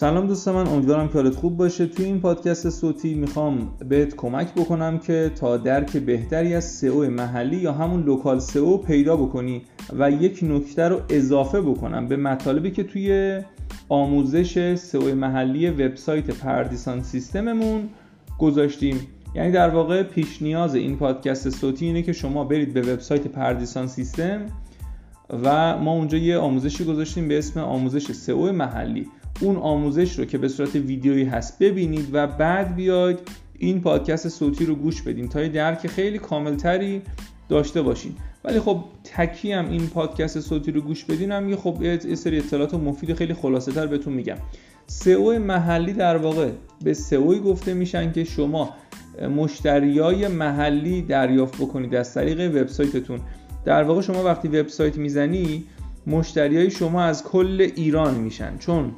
سلام دوست من امیدوارم که حالت خوب باشه. توی این پادکست صوتی می‌خوام بهت کمک بکنم که تا درک بهتری از سئو محلی یا همون local SEO پیدا بکنی و یک نکته رو اضافه بکنم به مطالبی که توی آموزش سئو محلی وبسایت پردیسان سیستممون گذاشتیم. یعنی در واقع پیش نیاز این پادکست صوتی اینه که شما برید به وبسایت پردیسان سیستم و ما اونجا یه آموزشی گذاشتیم به اسم آموزش سئو محلی. اون آموزش رو که به صورت ویدیویی هست ببینید و بعد بیاید این پادکست صوتی رو گوش بدین تا یه درک خیلی کاملتری داشته باشین. ولی خب تکی هم این پادکست صوتی رو گوش بدین هم یه خب یه سری اطلاعات مفید خیلی خلاصه تر بهتون میگم. سئو محلی در واقع به سئوی گفته میشن که شما مشتریای محلی دریافت بکنید از طریق وبسایتتون. در واقع شما وقتی وبسایت می‌زنی مشتریای شما از کل ایران میشن. چون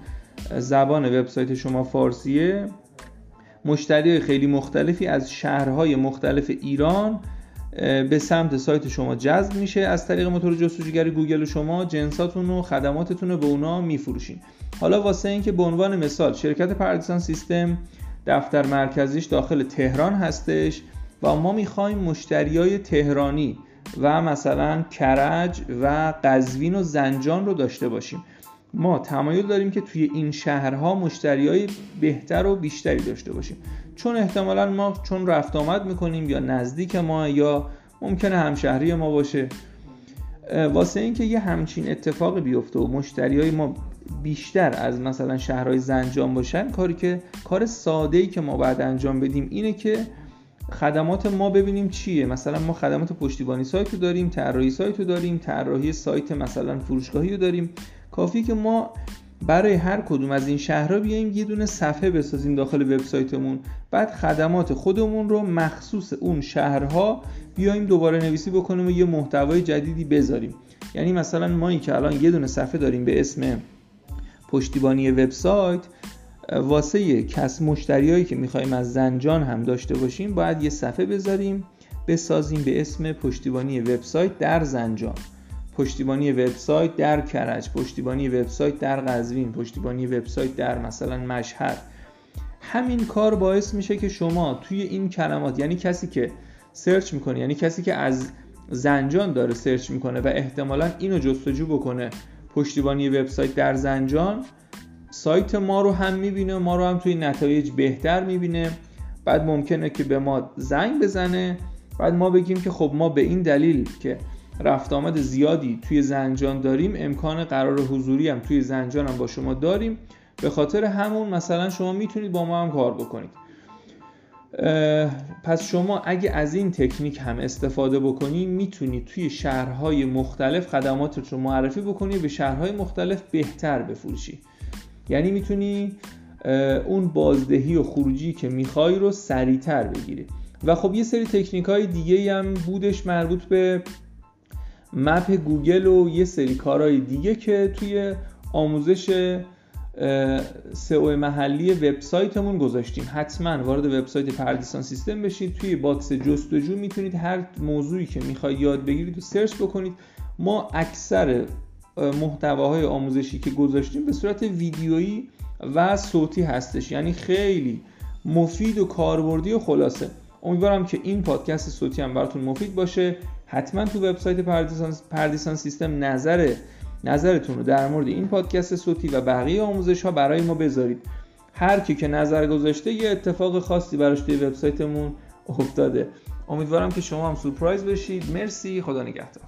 زبان وبسایت شما فارسیه. مشتری خیلی مختلفی از شهرهای مختلف ایران به سمت سایت شما جذب میشه. از طریق موتور جستجوگری گوگل شما جنساتون و خدماتتون رو به اونا میفروشین. حالا واسه اینکه به عنوان مثال شرکت پردیسان سیستم دفتر مرکزیش داخل تهران هستش و ما می‌خوایم مشتریای تهرانی و مثلا کرج و قزوین و زنجان رو داشته باشیم. ما تمایل داریم که توی این شهرها مشتری های بهتر و بیشتری داشته باشیم. چون احتمالا ما چون رفت آمد می‌کنیم یا نزدیک ما یا ممکنه همشهری ما باشه. واسه اینکه یه همچین اتفاق بیفته و مشتری های ما بیشتر از مثلا شهرهای زنجان باشن کاری که کار ساده ای که ما بعد انجام بدیم اینه که خدمات ما ببینیم چیه. مثلا ما خدمات پشتیبانی سایت رو داریم طراحی سایت رو داریم طراحی سایت مثلا فروشگاهی رو داریم. کافی که ما برای هر کدوم از این شهرها بیایم یه دونه صفحه بسازیم داخل وبسایتمون. بعد خدمات خودمون رو مخصوص اون شهرها بیایم دوباره نویسی بکنیم و یه محتوای جدیدی بذاریم. یعنی مثلا ما که الان یه دونه صفحه داریم به اسم پشتیبانی وبسایت واسه کس مشتریایی که می‌خوایم از زنجان هم داشته باشیم باید یه صفحه بذاریم بسازیم به اسم پشتیبانی وبسایت در زنجان. پشتیبانی وبسایت در کرج پشتیبانی وبسایت در قزوین پشتیبانی وبسایت در مثلا مشهد. همین کار باعث میشه که شما توی این کلمات یعنی کسی که سرچ می‌کنه یعنی کسی که از زنجان داره سرچ می‌کنه و احتمالا اینو جستجو بکنه پشتیبانی وبسایت در زنجان سایت ما رو هم می‌بینه ما رو هم توی نتایج بهتر می‌بینه. بعد ممکنه که به ما زنگ بزنه بعد ما بگیم که خب ما به این دلیل که رفت آمد زیادی توی زنجان داریم امکان قرار حضوری هم توی زنجان هم با شما داریم. به خاطر همون مثلا شما می‌تونید با ما هم کار بکنید. پس شما اگه از این تکنیک هم استفاده بکنید می‌تونید توی شهرهای مختلف خدماتت رو معرفی بکنی به شهرهای مختلف بهتر بفروشی. یعنی می‌تونی اون بازدهی و خروجی که می‌خوای رو سریعتر بگیری. و خب یه سری تکنیک های دیگه هم بودش مربوط به map گوگل و یه سری کارهای دیگه که توی آموزش سئو محلی وبسایتمون گذاشتیم. حتما وارد وبسایت پردیسان سیستم بشید. توی box جستجو می‌تونید هر موضوعی که می‌خواید یاد بگیرید و search بکنید. ما اکثر محتواهای آموزشی که گذاشتیم به صورت ویدیویی و صوتی هستش. یعنی خیلی مفید و کاربردی و خلاصه. امیدوارم که این پادکست صوتی هم براتون مفید باشه. حتما تو وبسایت پردیسان, پردیسان سیستم نظر نظرتون رو در مورد این پادکست صوتی و بقیه آموزش ها برای ما بذارید. هر کی که نظر گذاشته یه اتفاق خاصی براش توی وبسایتمون افتاده. امیدوارم که شما هم سورپرایز بشید. مرسی. خدا نگهدار.